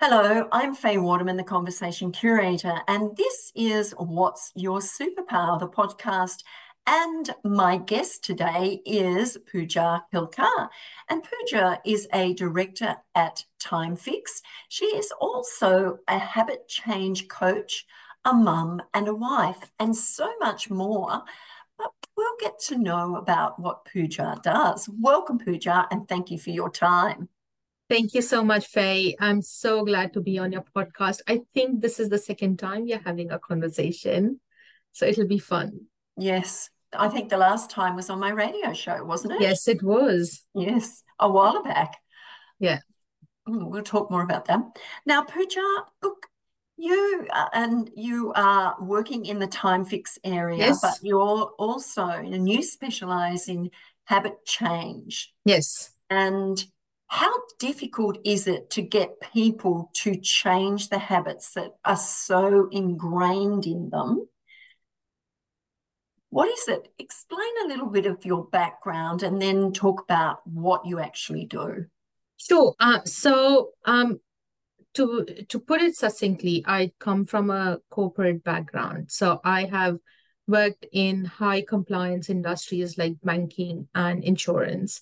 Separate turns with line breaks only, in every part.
Hello, I'm Faye Waterman, the Conversation Curator, and this is What's Your Superpower, the podcast. And my guest today is Pooja Kelkar. And Pooja is a director at TimeFix. She is also a habit change coach, a mum, and a wife, and so much more. But we'll get to know about what Pooja does. Welcome, Pooja, and thank you for your time.
Thank you so much, Faye. I'm so glad to be on your podcast. I think this is the second time are having a conversation, so it'll be fun.
Yes, I think the last time was on my radio show, wasn't it?
Yes, it was.
Yes, a while back.
Yeah.
Mm, we'll talk more about that. Now, Pooja, look, you uh, and you are working in the time fix area,
yes.
but you're also and you specialize in habit change.
Yes.
And how difficult is it to get people to change the habits that are so ingrained in them? What is it? Explain a little bit of your background and then talk about what you actually do.
Sure. Uh, so, um, to to put it succinctly, I come from a corporate background. So I have worked in high compliance industries like banking and insurance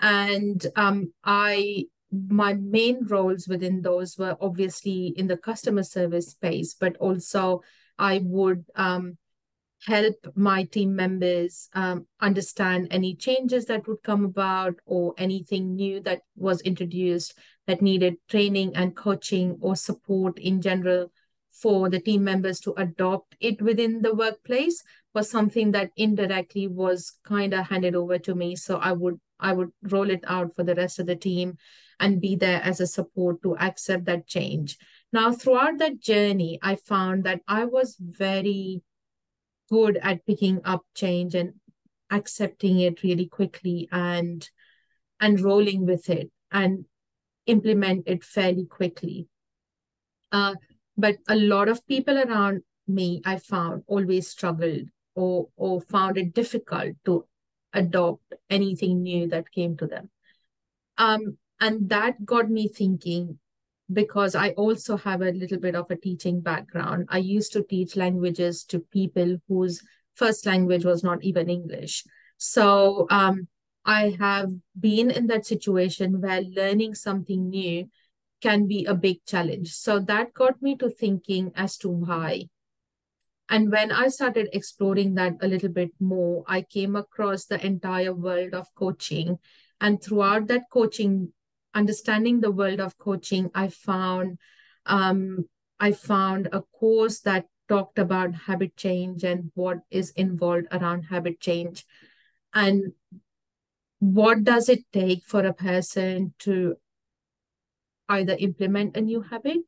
and um, I my main roles within those were obviously in the customer service space, but also I would um, help my team members um, understand any changes that would come about or anything new that was introduced that needed training and coaching or support in general for the team members to adopt it within the workplace was something that indirectly was kind of handed over to me. So i would I would roll it out for the rest of the team and be there as a support to accept that change. Now, throughout that journey, I found that I was very good at picking up change and accepting it really quickly and and rolling with it and implement it fairly quickly. Uh, but a lot of people around me, I found, always struggled or or found it difficult to adopt anything new that came to them. Um, and that got me thinking because I also have a little bit of a teaching background. I used to teach languages to people whose first language was not even English. So um, I have been in that situation where learning something new can be a big challenge. So that got me to thinking as to why. And when I started exploring that a little bit more, I came across the entire world of coaching. And throughout that coaching, understanding the world of coaching, I found um, I found a course that talked about habit change and what is involved around habit change. And what does it take for a person to either implement a new habit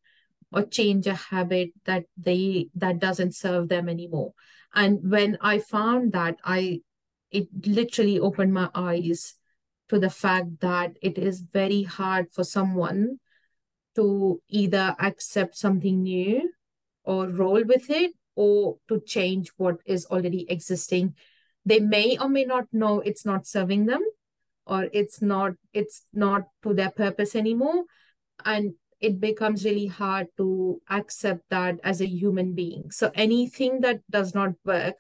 or change a habit that they that doesn't serve them anymore. And when i found that i it literally opened my eyes to the fact that it is very hard for someone to either accept something new or roll with it or to change what is already existing. They may or may not know it's not serving them or it's not it's not to their purpose anymore. And it becomes really hard to accept that as a human being. So anything that does not work,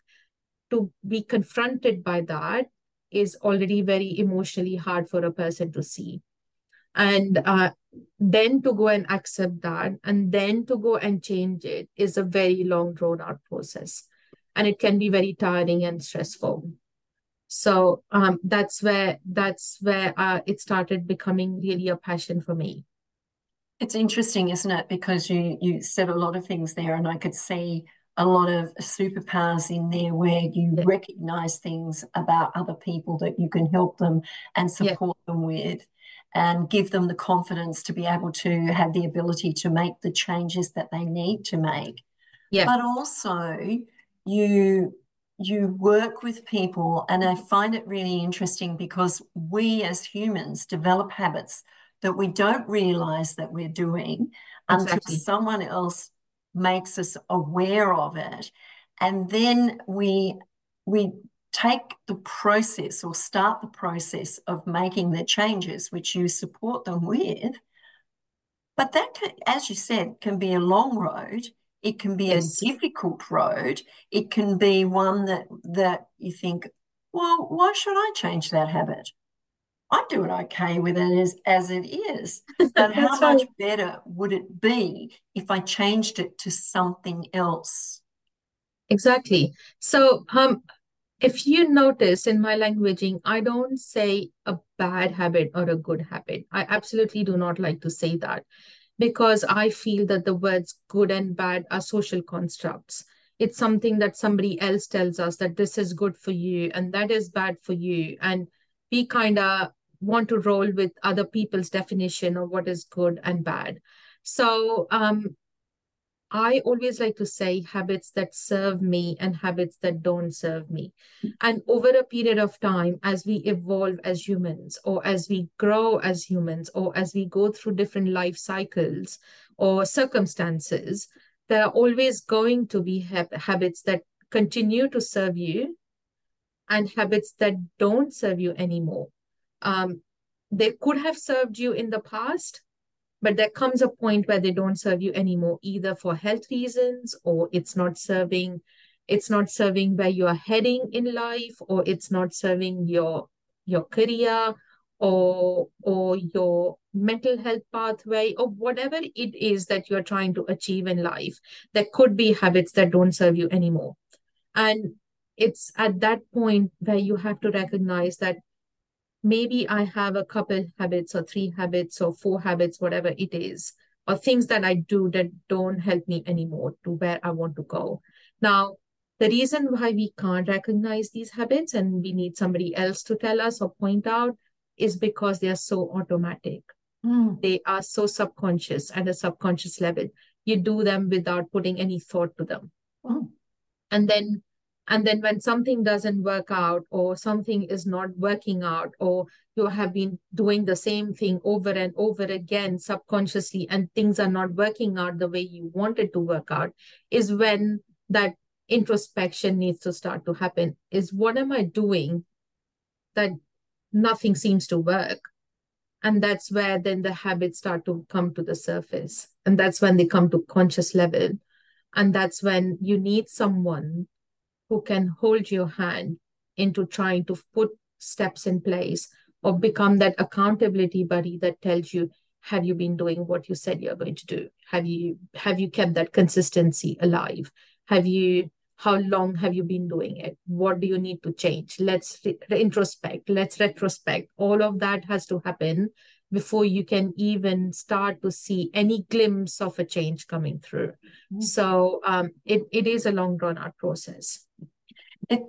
to be confronted by that is already very emotionally hard for a person to see. And uh, then to go and accept that and then to go and change it is a very long drawn out process. And it can be very tiring and stressful. So um, that's where that's where uh, it started becoming really a passion for me.
It's interesting, isn't it? Because you you said a lot of things there, and I could see a lot of superpowers in there where you yeah. recognize things about other people that you can help them and support yeah. them with and give them the confidence to be able to have the ability to make the changes that they need to make.
Yeah.
But also you you work with people and I find it really interesting because we as humans develop habits that we don't realize that we're doing exactly. until someone else makes us aware of it and then we we take the process or start the process of making the changes which you support them with But that, can, as you said, can be a long road. It can be yes. a difficult road. It can be one that that you think, well, why should I change that habit? I'm doing okay with it as, as it is. But how much better would it be if I changed it to something else?
Exactly. So um if you notice in my languaging, I don't say a bad habit or a good habit. I absolutely do not like to say that because I feel that the words good and bad are social constructs. It's something that somebody else tells us that this is good for you and that is bad for you. And we kind of want to roll with other people's definition of what is good and bad. So um, I always like to say habits that serve me and habits that don't serve me. And over a period of time, as we evolve as humans, or as we grow as humans, or as we go through different life cycles or circumstances, there are always going to be ha- habits that continue to serve you and habits that don't serve you anymore. Um, they could have served you in the past, but there comes a point where they don't serve you anymore, either for health reasons or it's not serving, it's not serving where you are heading in life, or it's not serving your your career or or your mental health pathway or whatever it is that you're trying to achieve in life there could be habits that don't serve you anymore and it's at that point where you have to recognize that maybe I have a couple habits or three habits or four habits, whatever it is, or things that I do that don't help me anymore to where I want to go. Now, the reason why we can't recognize these habits and we need somebody else to tell us or point out is because they are so automatic. Mm. They are so subconscious at a subconscious level. You do them without putting any thought to them. Mm. And then and then when something doesn't work out or something is not working out or you have been doing the same thing over and over again subconsciously and things are not working out the way you wanted to work out is when that introspection needs to start to happen. Is what am i doing that nothing seems to work? And that's where then the habits start to come to the surface. And that's when they come to conscious level. And that's when you need someone who can hold your hand into trying to put steps in place or become that accountability buddy that tells you have you been doing what you said you're going to do have you have you kept that consistency alive have you how long have you been doing it what do you need to change let's re- introspect let's retrospect all of that has to happen before you can even start to see any glimpse of a change coming through. Mm-hmm. So um, it, it is a long drawn out process.
It,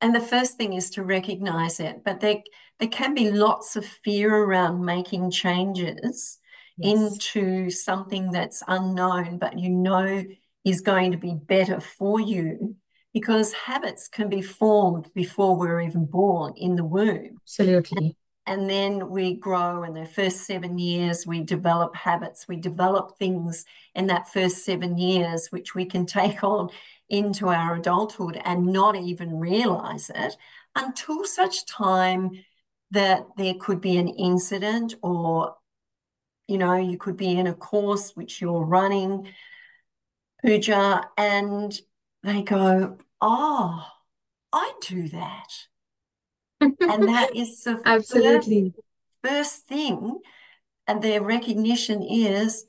and the first thing is to recognize it, but there, there can be lots of fear around making changes yes. into something that's unknown, but you know is going to be better for you because habits can be formed before we're even born in the womb.
Absolutely
and then we grow in the first seven years we develop habits we develop things in that first seven years which we can take on into our adulthood and not even realize it until such time that there could be an incident or you know you could be in a course which you're running Pooja, and they go oh I do that and that is the absolutely. first, first thing and their recognition is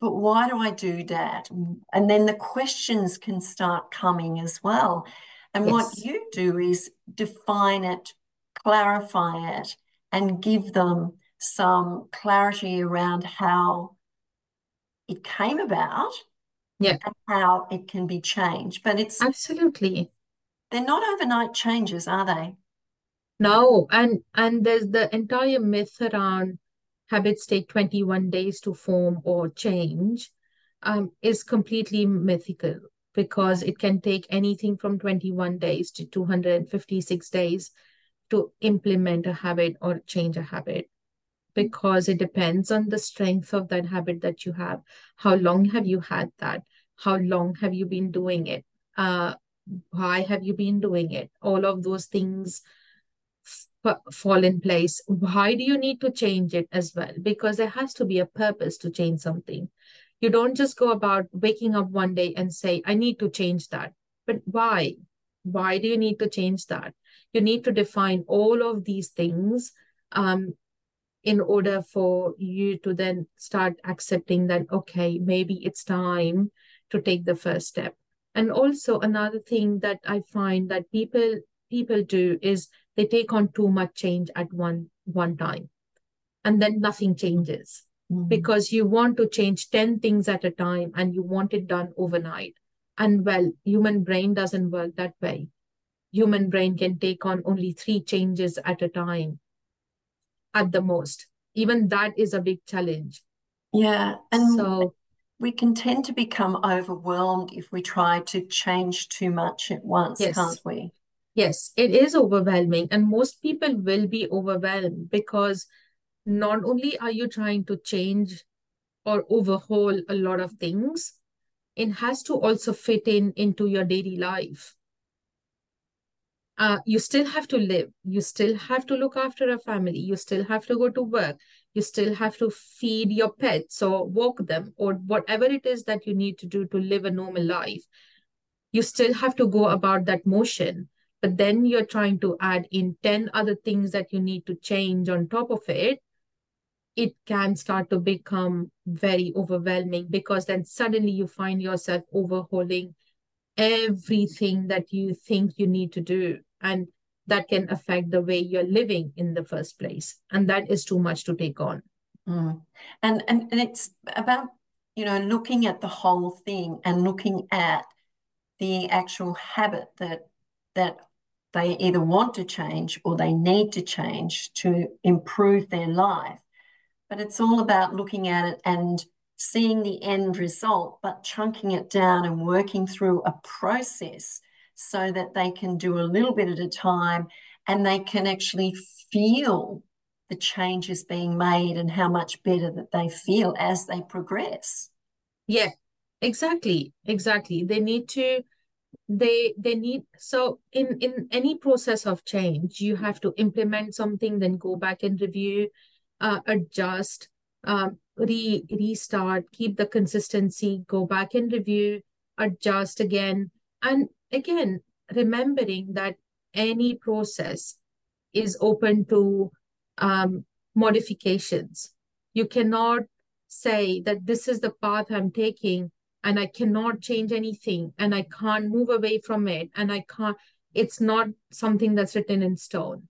but why do i do that? And then the questions can start coming as well. And yes. what you do is define it clarify it and give them some clarity around how it came about
yeah.
and how it can be changed. But it's
absolutely.
They're not overnight changes are they
no, and and there's the entire myth around habits take 21 days to form or change um, is completely mythical because it can take anything from 21 days to 256 days to implement a habit or change a habit because it depends on the strength of that habit that you have. How long have you had that? How long have you been doing it? Uh, why have you been doing it? All of those things fall in place why do you need to change it as well? Because there has to be a purpose to change something. You don't just go about waking up one day and say i need to change that. But why? Why do you need to change that? You need to define all of these things um, in order for you to then start accepting that okay maybe it's time to take the first step. And also another thing that i find that people people do is they take on too much change at one one time. And then nothing changes. Mm-hmm. because you want to change 10 things at a time and you want it done overnight. And well human brain doesn't work that way. Human brain can take on only three changes at a time at the most. Even that is a big challenge.
Yeah and so we can tend to become overwhelmed if we try to change too much at once yes. can't we
Yes, it is overwhelming, and most people will be overwhelmed because not only are you trying to change or overhaul a lot of things, it has to also fit in into your daily life. Uh, you still have to live. You still have to look after a family. You still have to go to work. You still have to feed your pets or walk them or whatever it is that you need to do to live a normal life. You still have to go about that motion but then you're trying to add in 10 other things that you need to change on top of it, it can start to become very overwhelming because then suddenly you find yourself overhauling everything that you think you need to do. And that can affect the way you're living in the first place. And that is too much to take on.
Mm. And, and and it's about, you know, looking at the whole thing and looking at the actual habit that that they either want to change or they need to change to improve their life. But it's all about looking at it and seeing the end result, but chunking it down and working through a process so that they can do a little bit at a time and they can actually feel the changes being made and how much better that they feel as they progress.
Yeah, exactly. Exactly. They need to they they need so in in any process of change you have to implement something then go back and review uh, adjust um, re restart keep the consistency go back and review adjust again. And again remembering that any process is open to um, modifications. You cannot say that this is the path i'm taking and I cannot change anything and I can't move away from it and I can't, it's not something that's written in stone.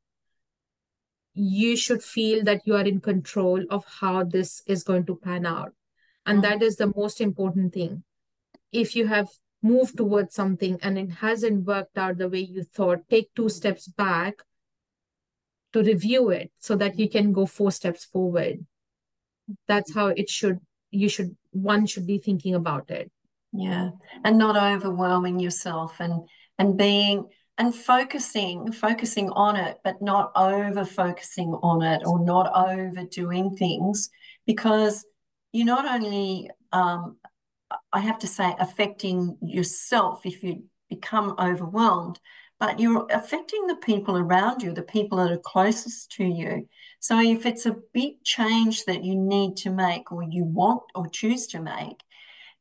You should feel that you are in control of how this is going to pan out. And that is the most important thing. If you have moved towards something and it hasn't worked out the way you thought, take two steps back to review it so that you can go four steps forward. That's how it should you should one should be thinking about it.
Yeah. And not overwhelming yourself and and being and focusing focusing on it but not over focusing on it or not overdoing things because you're not only um, i have to say affecting yourself if you become overwhelmed but you're affecting the people around you the people that are closest to you so if it's a big change that you need to make or you want or choose to make,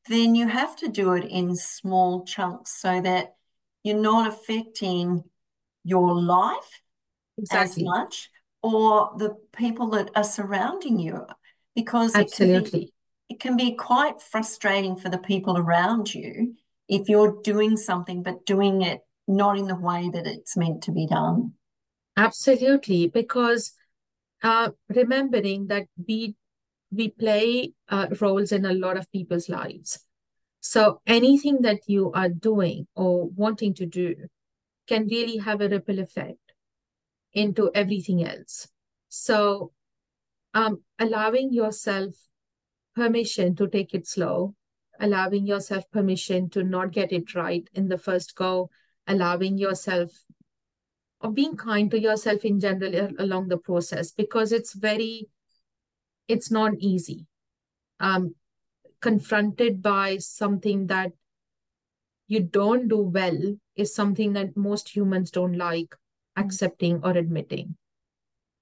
then you have to do it in small chunks so that you're not affecting your life exactly. as much or the people that are surrounding you because
absolutely
it can, be, it can be quite frustrating for the people around you if you're doing something but doing it not in the way that it's meant to be done
absolutely because uh, remembering that we we play uh, roles in a lot of people's lives. So anything that you are doing or wanting to do can really have a ripple effect into everything else. So um, allowing yourself permission to take it slow, allowing yourself permission to not get it right in the first go, allowing yourself or being kind to yourself in general along the process because it's very it's not easy um confronted by something that you don't do well is something that most humans don't like accepting or admitting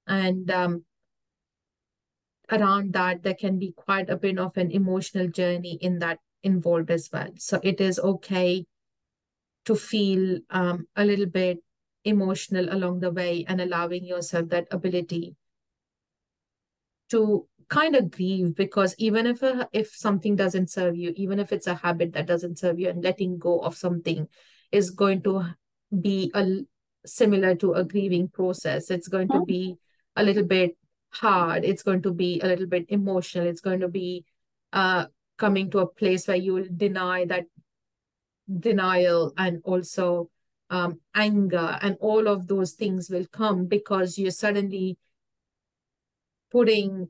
And um, around that, there can be quite a bit of an emotional journey in that involved as well. So it is okay to feel um, a little bit emotional along the way and allowing yourself that ability to kind of grieve because even if a, if something doesn't serve you even if it's a habit that doesn't serve you and letting go of something is going to be a similar to a grieving process. It's going to be a little bit hard. It's going to be a little bit emotional. It's going to be uh coming to a place where you will deny that denial and also um, anger and all of those things will come because you're suddenly putting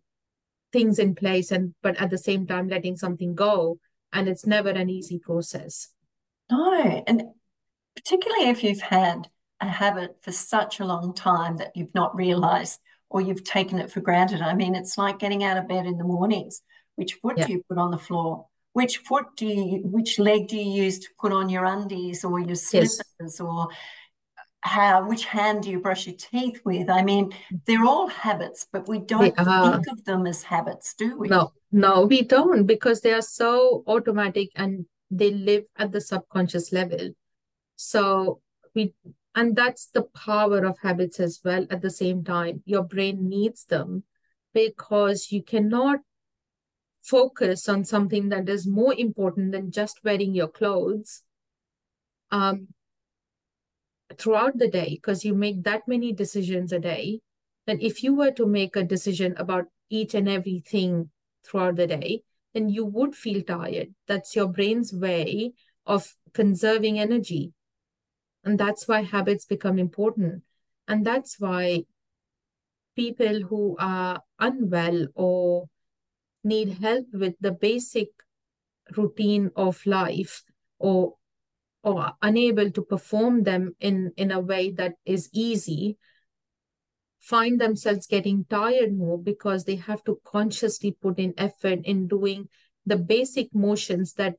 things in place and but at the same time letting something go and it's never an easy process.
No and particularly if you've had a habit for such a long time that you've not realized or you've taken it for granted. I mean it's like getting out of bed in the mornings which foot yeah. do you put on the floor which foot do you which leg do you use to put on your undies or your slippers yes. or how which hand do you brush your teeth with? I mean they're all habits but we don't think of them as habits do we?
No no we don't because they are so automatic and they live at the subconscious level. So we and that's the power of habits as well at the same time. Your brain needs them because you cannot focus on something that is more important than just wearing your clothes um, throughout the day because you make that many decisions a day. Then if you were to make a decision about each and everything throughout the day then you would feel tired. That's your brain's way of conserving energy. And that's why habits become important. And that's why people who are unwell or need help with the basic routine of life or or unable to perform them in in a way that is easy find themselves getting tired more because they have to consciously put in effort in doing the basic motions that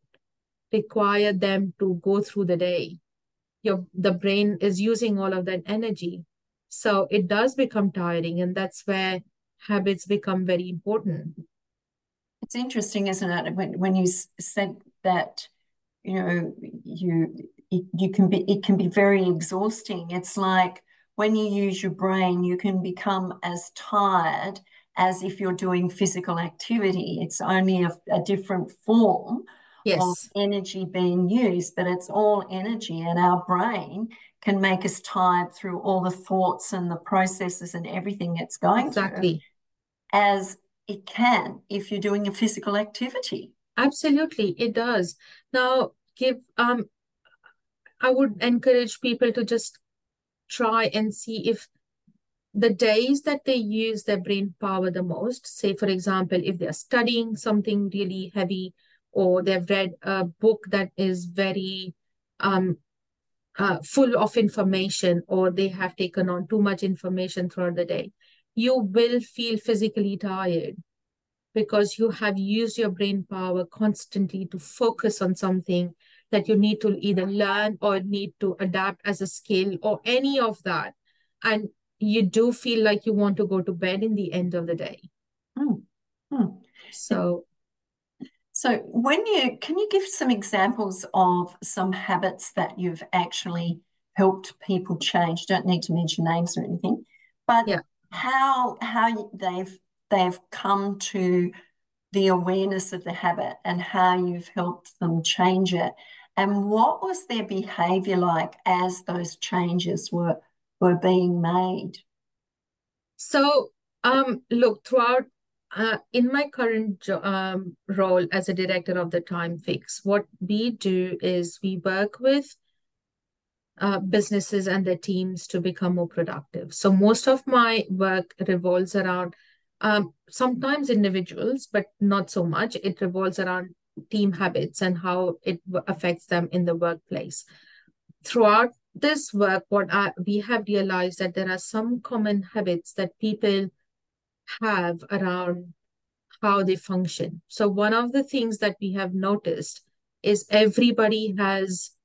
require them to go through the day. Your the brain is using all of that energy. So it does become tiring and that's where habits become very important
it's interesting, isn't it? When when you said that, you know, you you can be it can be very exhausting. It's like when you use your brain, you can become as tired as if you're doing physical activity. It's only a, a different form yes. of energy being used, but it's all energy, and our brain can make us tired through all the thoughts and the processes and everything it's going exactly. through. As it can if you're doing a physical activity.
Absolutely, it does. Now, give um, I would encourage people to just try and see if the days that they use their brain power the most, say, for example, if they're studying something really heavy or they've read a book that is very um, uh, full of information or they have taken on too much information throughout the day, you will feel physically tired because you have used your brain power constantly to focus on something that you need to either learn or need to adapt as a skill or any of that. And you do feel like you want to go to bed in the end of the day.
Hmm. Hmm.
So,
so when you can you give some examples of some habits that you've actually helped people change? Don't need to mention names or anything, but yeah how how they've they've come to the awareness of the habit and how you've helped them change it. And what was their behavior like as those changes were were being made?
So um look throughout uh, in my current jo- um, role as a director of the time fix what we do is we work with uh, businesses and their teams to become more productive. So most of my work revolves around um, sometimes individuals, but not so much. It revolves around team habits and how it affects them in the workplace. Throughout this work, what I, we have realized that there are some common habits that people have around how they function. So one of the things that we have noticed is everybody has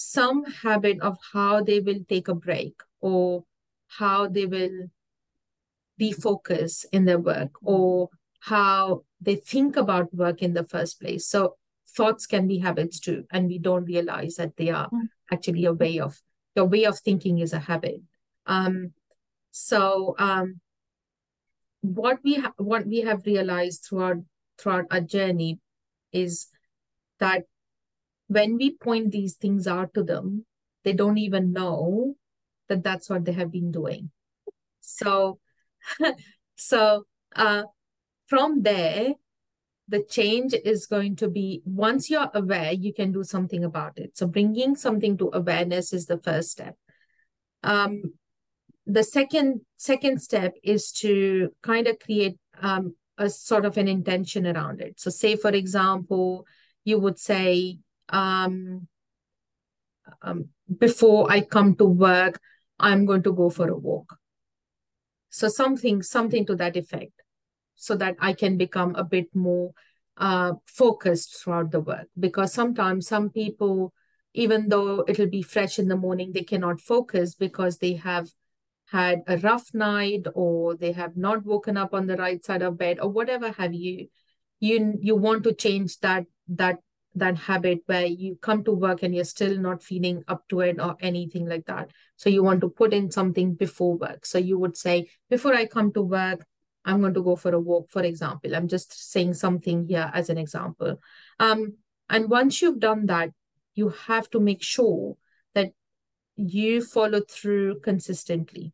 some habit of how they will take a break or how they will defocus in their work or how they think about work in the first place. So thoughts can be habits too, and we don't realize that they are mm. actually a way of your way of thinking is a habit. Um, so um, what we ha- what we have realized throughout throughout our journey is that when we point these things out to them, they don't even know that that's what they have been doing. So, so uh, from there, the change is going to be once you're aware, you can do something about it. So bringing something to awareness is the first step. Um, the second second step is to kind of create um, a sort of an intention around it. So, say for example, you would say, um, um, before I come to work, I'm going to go for a walk. So something something to that effect so that I can become a bit more uh, focused throughout the work. Because sometimes some people, even though it'll be fresh in the morning, they cannot focus because they have had a rough night or they have not woken up on the right side of bed or whatever have you you you want to change that that that habit where you come to work and you're still not feeling up to it or anything like that so you want to put in something before work so you would say before i come to work I'm going to go for a walk, for example. I'm just saying something here as an example. Um, and once you've done that, you have to make sure that you follow through consistently.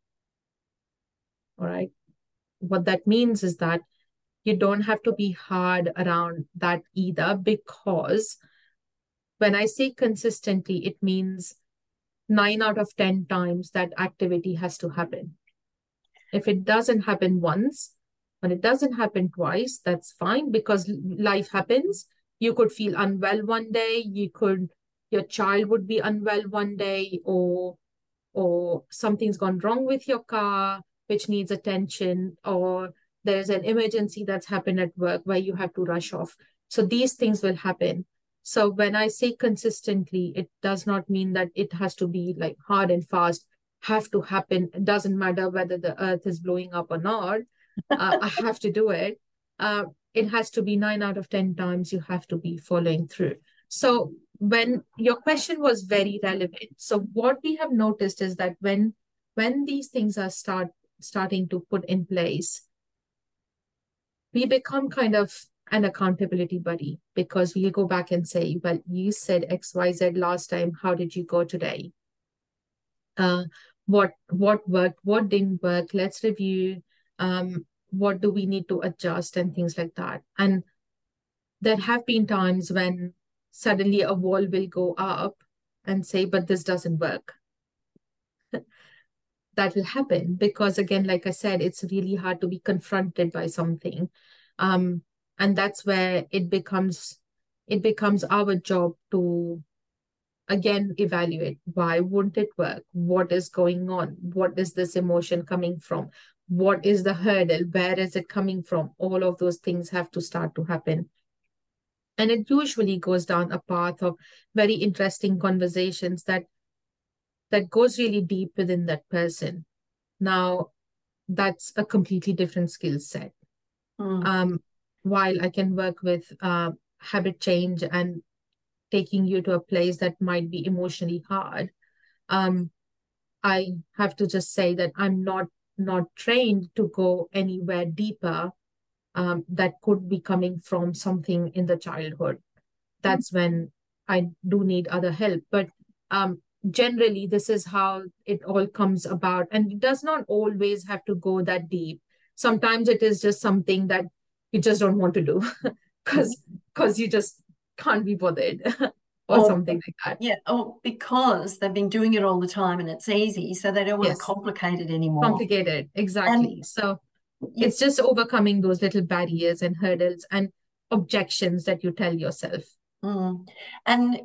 All right. What that means is that you don't have to be hard around that either, because when I say consistently, it means nine out of 10 times that activity has to happen. If it doesn't happen once, when it doesn't happen twice, that's fine because life happens. You could feel unwell one day, you could your child would be unwell one day, or or something's gone wrong with your car, which needs attention, or there's an emergency that's happened at work where you have to rush off. So these things will happen. So when I say consistently, it does not mean that it has to be like hard and fast, have to happen. It doesn't matter whether the earth is blowing up or not uh, I have to do it. Uh, it has to be nine out of 10 times you have to be following through. So when your question was very relevant. So what we have noticed is that when when these things are start starting to put in place, we become kind of an accountability buddy because we'll go back and say, well, you said XYZ last time. How did you go today? Uh, what what worked, what didn't work? Let's review um, what do we need to adjust and things like that and there have been times when suddenly a wall will go up and say but this doesn't work that will happen because again like i said it's really hard to be confronted by something. Um, and that's where it becomes it becomes our job to again evaluate why wouldn't it work? What is going on? What is this emotion coming from? What is the hurdle? Where is it coming from? All of those things have to start to happen. And it usually goes down a path of very interesting conversations that that goes really deep within that person now that's a completely different skill set mm. um, while i can work with uh, habit change and taking you to a place that might be emotionally hard um, i have to just say that i'm not not trained to go anywhere deeper um, that could be coming from something in the childhood. That's mm-hmm. when I do need other help. But um, generally, this is how it all comes about. And it does not always have to go that deep. Sometimes it is just something that you just don't want to do because because you just can't be bothered. or oh, something like that.
Yeah, oh, because they've been doing it all the time and it's easy, so they don't want yes. to complicate it anymore.
Complicated, exactly. And, so it's just overcoming those little barriers and hurdles and objections that you tell yourself.
Mm. And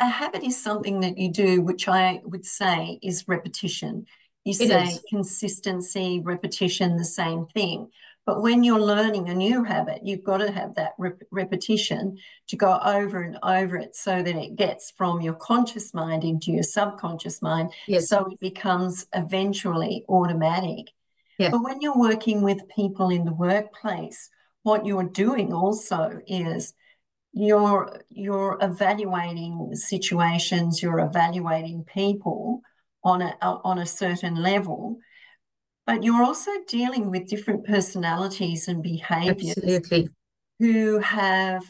a habit is something that you do, which I would say is repetition. You say consistency, repetition, the same thing. But when you're learning a new habit, you've got to have that rep- repetition to go over and over it so that it gets from your conscious mind into your subconscious mind. Yes. So it becomes eventually automatic.
Yeah.
But when you're working with people in the workplace, what you're doing also is you're you're evaluating situations, you're evaluating people on a on a certain level, but you're also dealing with different personalities and behaviors
Absolutely.
who have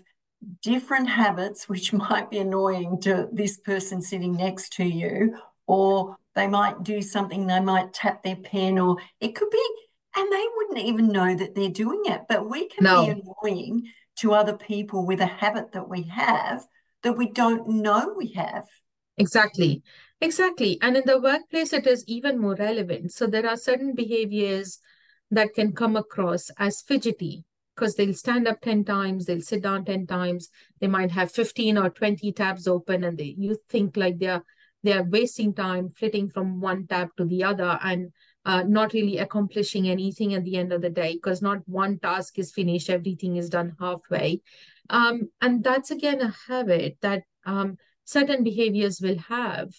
different habits, which might be annoying to this person sitting next to you, or they might do something, they might tap their pen, or it could be, and they wouldn't even know that they're doing it. But we can
No.
be annoying to other people with a habit that we have that we don't know we have.
Exactly. Exactly. And in the workplace, it is even more relevant. So there are certain behaviors that can come across as fidgety because they'll stand up 10 times, they'll sit down 10 times, they might have 15 or 20 tabs open, and they you think like they're they're wasting time flitting from one tab to the other and uh, not really accomplishing anything at the end of the day because not one task is finished, everything is done halfway. Um, and that's again a habit that um, certain behaviors will have.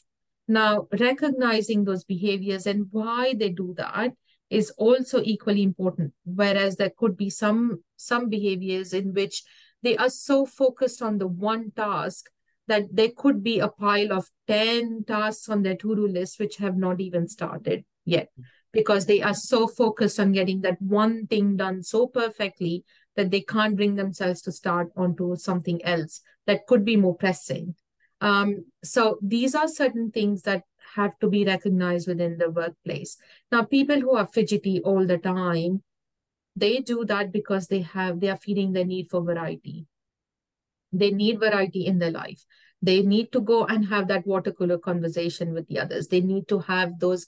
Now, recognizing those behaviors and why they do that is also equally important. Whereas there could be some some behaviors in which they are so focused on the one task that there could be a pile of 10 tasks on their to-do list which have not even started yet because they are so focused on getting that one thing done so perfectly that they can't bring themselves to start onto something else that could be more pressing. Um, so these are certain things that have to be recognized within the workplace. Now, people who are fidgety all the time, they do that because they have they are feeding the need for variety. They need variety in their life. They need to go and have that water cooler conversation with the others. They need to have those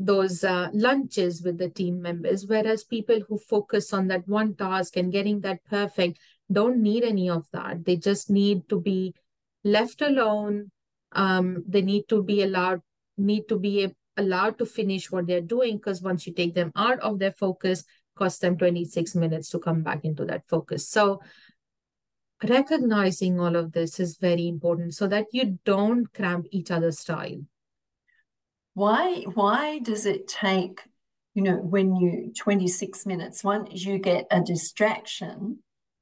those uh, lunches with the team members. Whereas people who focus on that one task and getting that perfect don't need any of that. They just need to be left alone. Um, they need to be allowed need to be allowed to finish what they're doing because once you take them out of their focus, cost them 26 minutes to come back into that focus. So recognizing all of this is very important so that you don't cramp each other's style.
Why why does it take, you know, when you 26 minutes, once you get a distraction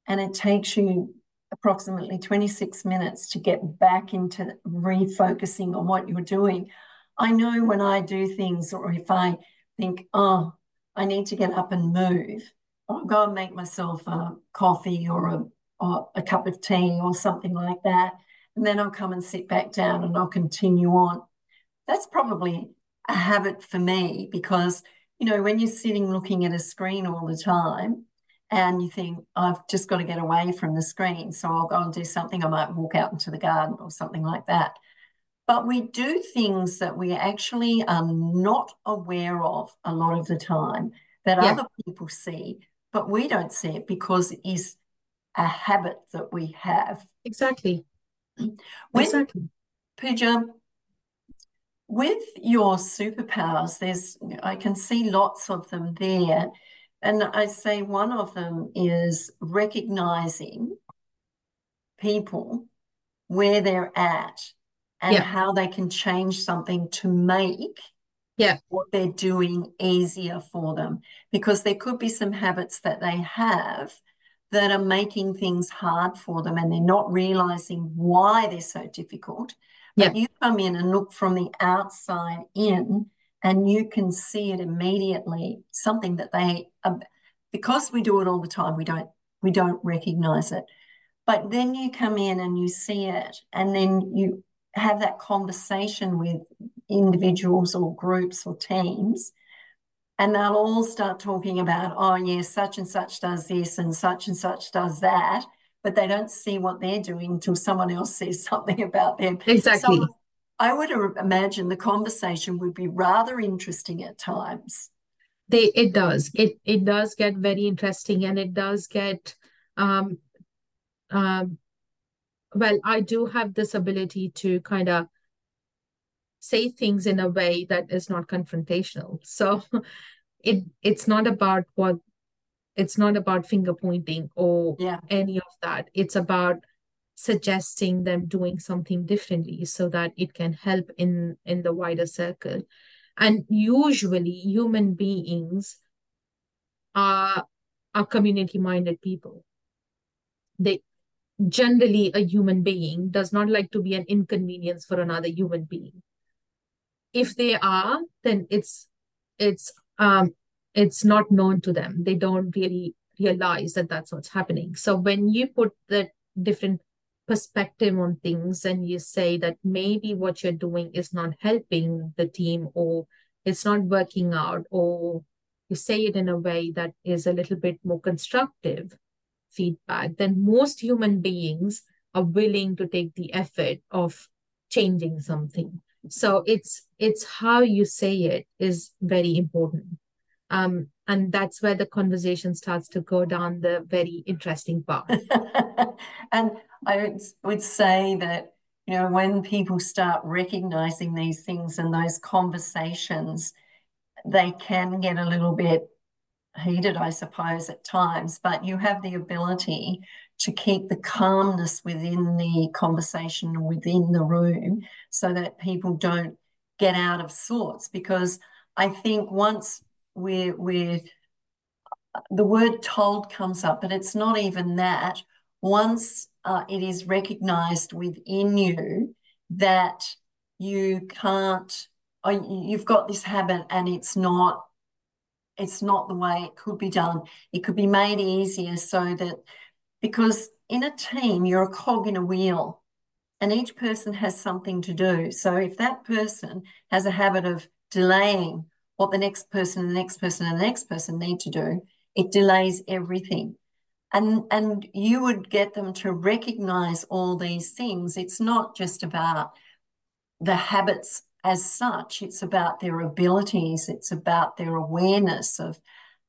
and it takes you approximately 26 minutes to get back into refocusing on what you're doing. I know when I do things or if I think, oh, I need to get up and move, I'll go and make myself a coffee or a, or a cup of tea or something like that. And then I'll come and sit back down and I'll continue on. That's probably a habit for me because, you know, when you're sitting looking at a screen all the time, and you think, I've just got to get away from the screen. So I'll go and do something. I might walk out into the garden or something like that. But we do things that we actually are not aware of a lot of the time that
Yeah.
other people see, but we don't see it because it is a habit that we have.
Exactly.
When
Exactly.
Pooja, with your superpowers, there's I can see lots of them there. And I say one of them is recognizing people where they're at and
Yeah.
how they can change something to make
Yeah.
what they're doing easier for them. Because there could be some habits that they have that are making things hard for them and they're not realizing why they're so difficult. But you come in and look from the outside in and you can see it immediately, something that they um, because we do it all the time, we don't we don't recognize it. But then you come in and you see it, and then you have that conversation with individuals or groups or teams, and they'll all start talking about, oh, yes, such and such does this and such and such does that, but they don't see what they're doing until someone else says something about them.
Exactly.
So I would imagine the conversation would be rather interesting at times.
They it does. It it does get very interesting and it does get um um well, I do have this ability to kind of say things in a way that is not confrontational. So it it's not about what it's not about finger pointing or
Yeah.
any of that. It's about suggesting them doing something differently so that it can help in in the wider circle. And usually human beings are are community minded people. They generally a human being does not like to be an inconvenience for another human being. If they are, then it's it's um it's not known to them. They don't really realize that that's what's happening. So when you put the different perspective on things and you say that maybe what you're doing is not helping the team or it's not working out or you say it in a way that is a little bit more constructive feedback then most human beings are willing to take the effort of changing something so it's it's how you say it is very important um, and that's where the conversation starts to go down the very interesting path
and I would, say that, you know, when people start recognizing these things and those conversations, they can get a little bit heated, I suppose, at times, but you have the ability to keep the calmness within the conversation, within the room, so that people don't get out of sorts. Because I think once we're the word told comes up, but it's not even that. Once uh, it is recognized within you that you can't, uh, you've got this habit and it's not it's not the way it could be done. It could be made easier so that because in a team, you're a cog in a wheel and each person has something to do. So if that person has a habit of delaying what the next person the next person and the next person need to do, it delays everything. And and you would get them to recognize all these things. It's not just about the habits as such it's about their abilities it's about their awareness of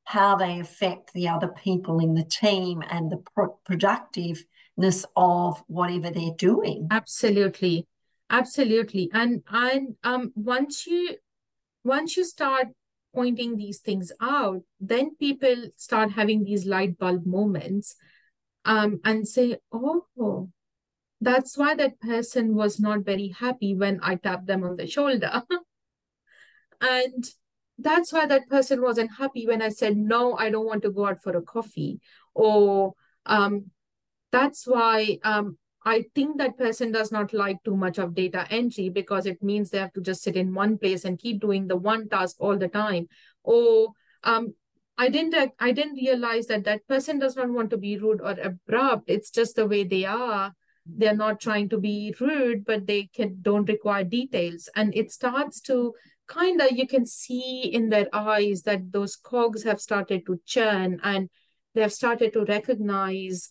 how they affect the other people in the team and the pro- productiveness of whatever they're doing.
Absolutely. Absolutely. And and um once you once you start pointing these things out, then people start having these light bulb moments um, and say, oh, that's why that person was not very happy when I tapped them on the shoulder. and that's why that person wasn't happy when I said, no, I don't want to go out for a coffee. Or um, that's why um, I think that person does not like too much of data entry because it means they have to just sit in one place and keep doing the one task all the time. Or um, I didn't I didn't realize that that person does not want to be rude or abrupt. It's just the way they are. They're not trying to be rude, but they can don't require details. And it starts to kind of you can see in their eyes that those cogs have started to churn and they have started to recognize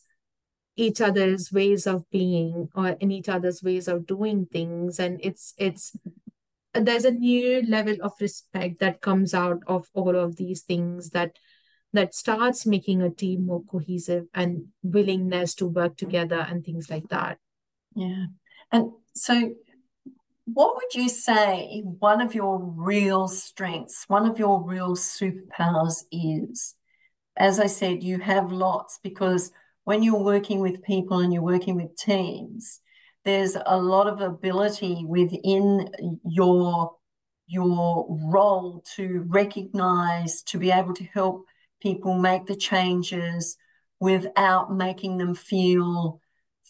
each other's ways of being or in each other's ways of doing things. And it's it's there's a new level of respect that comes out of all of these things that that starts making a team more cohesive and willingness to work together and things like that.
Yeah. And so what would you say one of your real strengths one of your real superpowers is? As i said you have lots because when you're working with people and you're working with teams, there's a lot of ability within your your role to recognize, to be able to help people make the changes without making them feel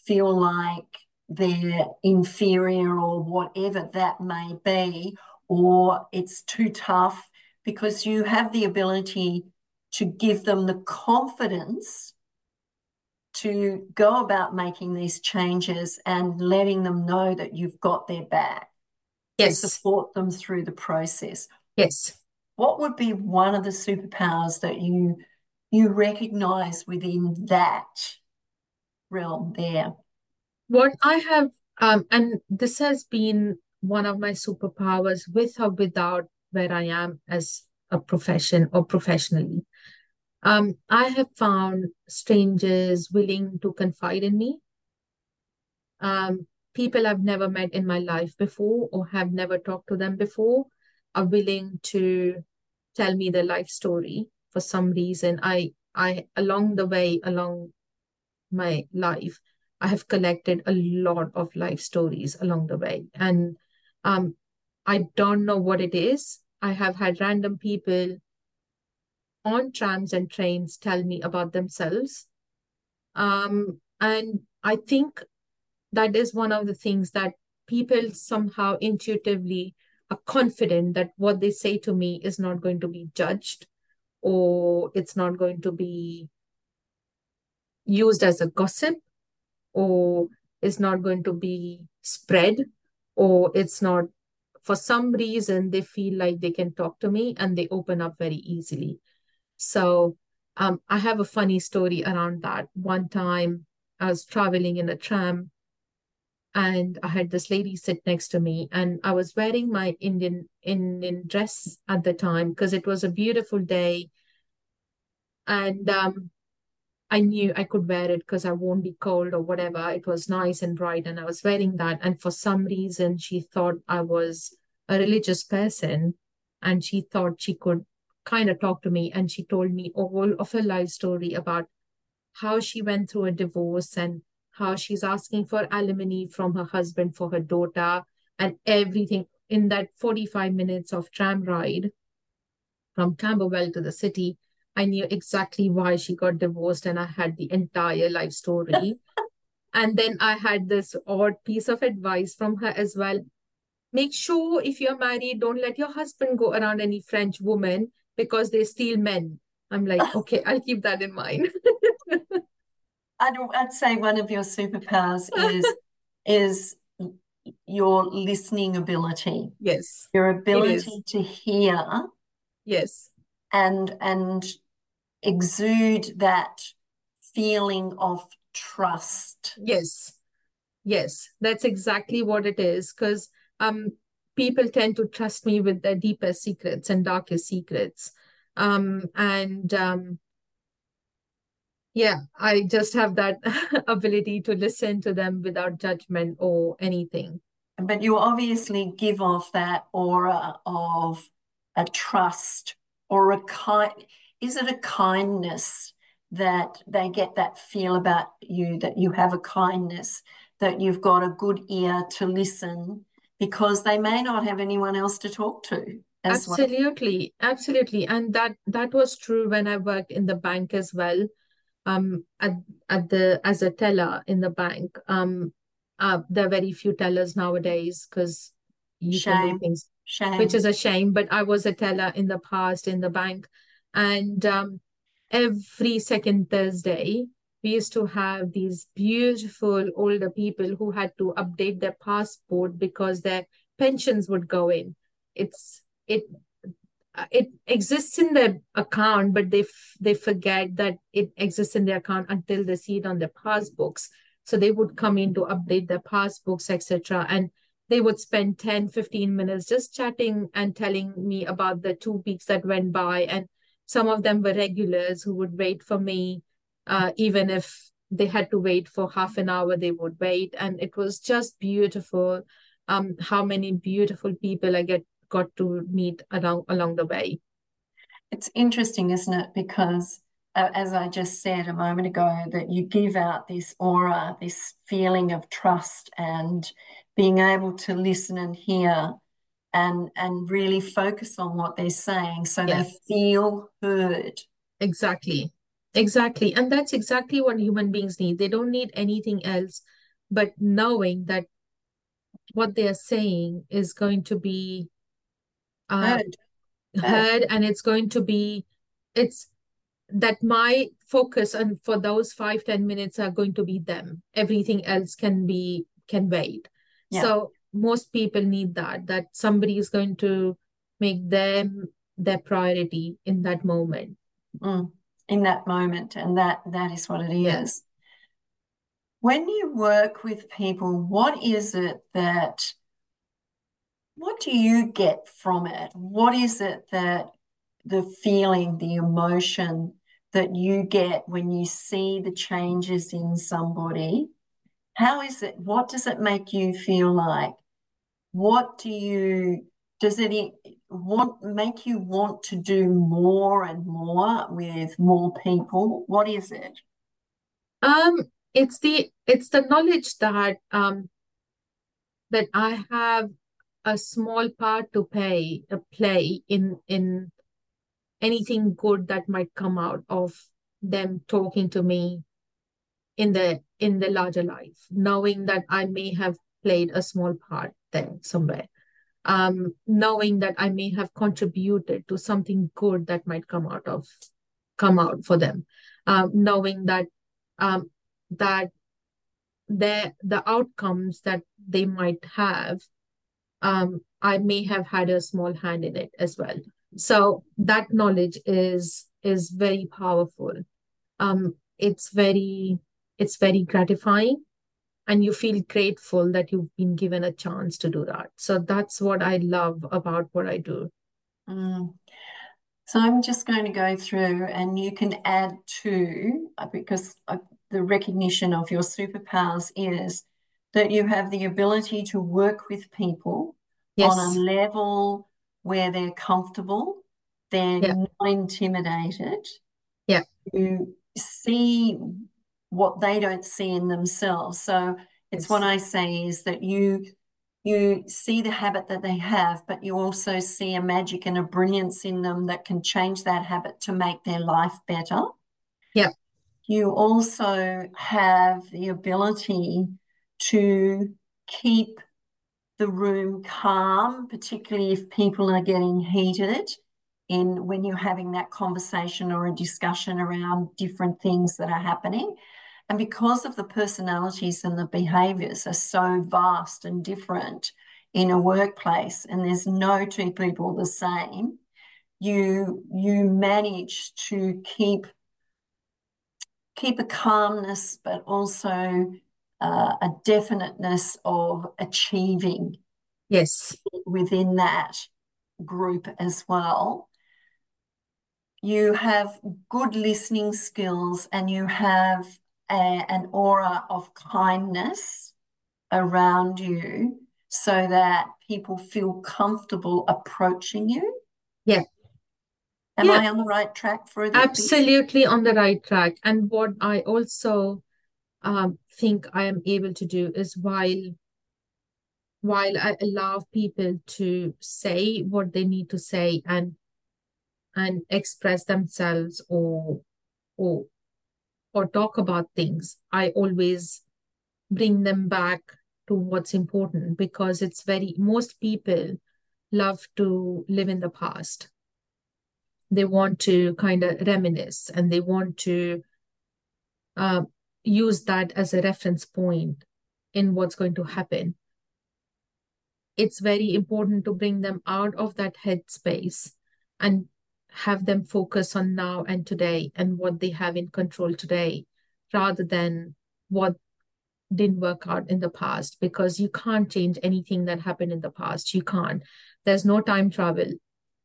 feel like they're inferior or whatever that may be, or it's too tough, because you have the ability to give them the confidence to go about making these changes and letting them know that you've got their back.
Yes.
Support them through the process.
Yes.
What would be one of the superpowers that you you recognize within that realm there?
What I have um and this has been one of my superpowers with or without where I am as a profession or professionally um, I have found strangers willing to confide in me. Um, people I've never met in my life before or have never talked to them before are willing to tell me their life story for some reason. I I along the way, along my life, I have collected a lot of life stories along the way. And um, I don't know what it is. I have had random people on trams and trains tell me about themselves. Um, and I think that is one of the things that people somehow intuitively are confident that what they say to me is not going to be judged or it's not going to be used as a gossip or it's not going to be spread or it's not for some reason they feel like they can talk to me and they open up very easily so um, i have a funny story around that one time i was traveling in a tram and i had this lady sit next to me and i was wearing my indian indian dress at the time because it was a beautiful day and um, I knew I could wear it because I won't be cold or whatever. It was nice and bright, and I was wearing that. And for some reason, she thought I was a religious person, and she thought she could kind of talked to me. And she told me all of her life story about how she went through a divorce and how she's asking for alimony from her husband for her daughter and everything in that 45 minutes of tram ride from Camberwell to the city I knew exactly why she got divorced and I had the entire life story. and then I had this odd piece of advice from her as well. Make sure if you're married, don't let your husband go around any French woman because they steal men. I'm like, okay, I'll keep that in mind.
I'd, I'd say one of your superpowers is is your listening ability.
Yes.
Your ability to hear.
Yes.
And and exude that feeling of trust.
Yes. Yes, that's exactly what it is. Because um, people tend to trust me with their deepest secrets and darkest secrets. Um, and um, yeah, I just have that ability to listen to them without judgment or anything.
But you obviously give off that aura of a trust or a kind is it a kindness that they get that feel about you that you have a kindness that you've got a good ear to listen because they may not have anyone else to talk to
absolutely well. absolutely and that that was true when i worked in the bank as well um at, at the as a teller in the bank um uh, there are very few tellers nowadays because you shame. can do things shame. which is a shame but i was a teller in the past in the bank and um, every second Thursday, we used to have these beautiful older people who had to update their passport because their pensions would go in. It's it uh, it exists in their account, but they f- they forget that it exists in their account until they see it on their passbooks. So they would come in to update their passbooks, etc. And they would spend 10, 15 minutes just chatting and telling me about the two weeks that went by and some of them were regulars who would wait for me, uh, even if they had to wait for half an hour, they would wait. And it was just beautiful um, how many beautiful people I get got to meet along, along the way.
It's interesting, isn't it? Because uh, as I just said a moment ago, that you give out this aura, this feeling of trust and being able to listen and hear and and really focus on what they're saying so yes. they feel heard
exactly exactly and that's exactly what human beings need. They don't need anything else but knowing that what they are saying is going to be uh, heard. heard and it's going to be it's that my focus and for those five ten minutes are going to be them. Everything else can be can wait. Yeah. so most people need that that somebody is going to make them their priority in that moment.
Mm, in that moment and that that is what it is. When you work with people what is it that what do you get from it? What is it that the feeling the emotion that you get when you see the changes in somebody? How is it what does it make you feel like? What do you does it want make you want to do more and more with more people what is it
um it's the it's the knowledge that um that i have a small part to play a play in in anything good that might come out of them talking to me in the in the larger life, knowing that I may have played a small part there somewhere. Um, knowing that I may have contributed to something good that might come out of come out for them. Um, knowing that um, that the the outcomes that they might have um, I may have had a small hand in it as well. So that knowledge is is very powerful. Um, it's very it's very gratifying, and you feel grateful that you've been given a chance to do that. So that's what I love about what I do.
Mm. So I'm just going to go through, and you can add to uh, because uh, the recognition of your superpowers is that you have the ability to work with people yes. on a level where they're comfortable, they're yeah. not intimidated.
Yeah.
You see what they don't see in themselves. So it's yes. what I say is that you you see the habit that they have, but you also see a magic and a brilliance in them that can change that habit to make their life better.
Yeah.
You also have the ability to keep the room calm, particularly if people are getting heated in when you're having that conversation or a discussion around different things that are happening. And because of the personalities and the behaviors are so vast and different in a workplace, and there's no two people the same, you you manage to keep keep a calmness, but also uh, a definiteness of achieving
yes.
within that group as well. You have good listening skills and you have a, an aura of kindness around you so that people feel comfortable approaching you.
Yeah.
Am yeah. i on the right track for
this absolutely on the right track. And what i also um, think I am able to do is while while I allow people to say what they need to say and and express themselves or or or talk about things, I always bring them back to what's important because it's very most people love to live in the past. They want to kind of reminisce and they want to uh, use that as a reference point in what's going to happen. It's very important to bring them out of that headspace and have them focus on now and today and what they have in control today rather than what didn't work out in the past because you can't change anything that happened in the past. You can't. There's no time travel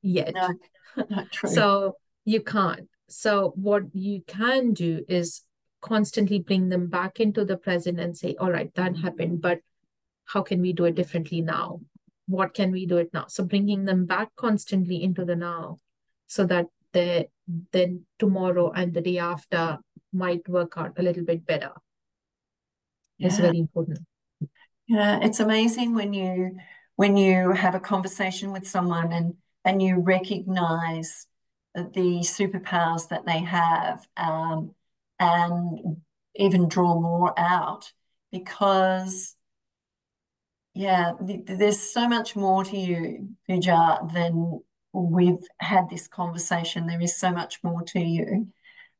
yet.
No, not true.
So you can't. So what you can do is constantly bring them back into the present and say, all right, that happened, but how can we do it differently now? What can we do it now? So bringing them back constantly into the now so that the then tomorrow and the day after might work out a little bit better. Yeah. It's very important.
Yeah, it's amazing when you when you have a conversation with someone and and you recognize the superpowers that they have um, and even draw more out because yeah th- there's so much more to you Pooja than we've had this conversation there is so much more to you.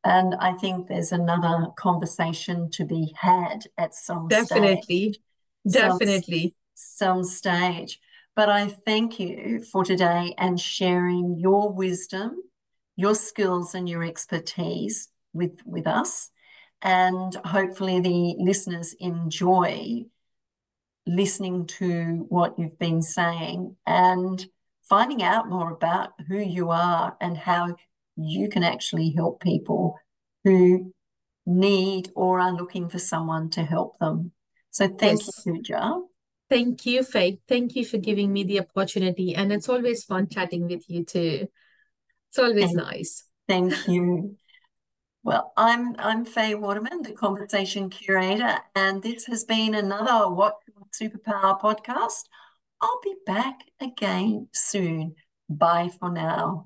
And I think there's another conversation to be had at some
definitely.
stage.
definitely.
some, some stage. But I thank you for today and sharing your wisdom your skills and your expertise with with us. And hopefully the listeners enjoy listening to what you've been saying. And finding out more about who you are and how you can actually help people who need or are looking for someone to help them. So thank yes. you, Pooja.
Thank you, Faye. Thank you for giving me the opportunity. And it's always fun chatting with you too. It's always
thank,
nice.
Thank you. Well, I'm I'm Faye Waterman, the conversation curator, and this has been another What Superpower podcast. I'll be back again soon. Bye for now.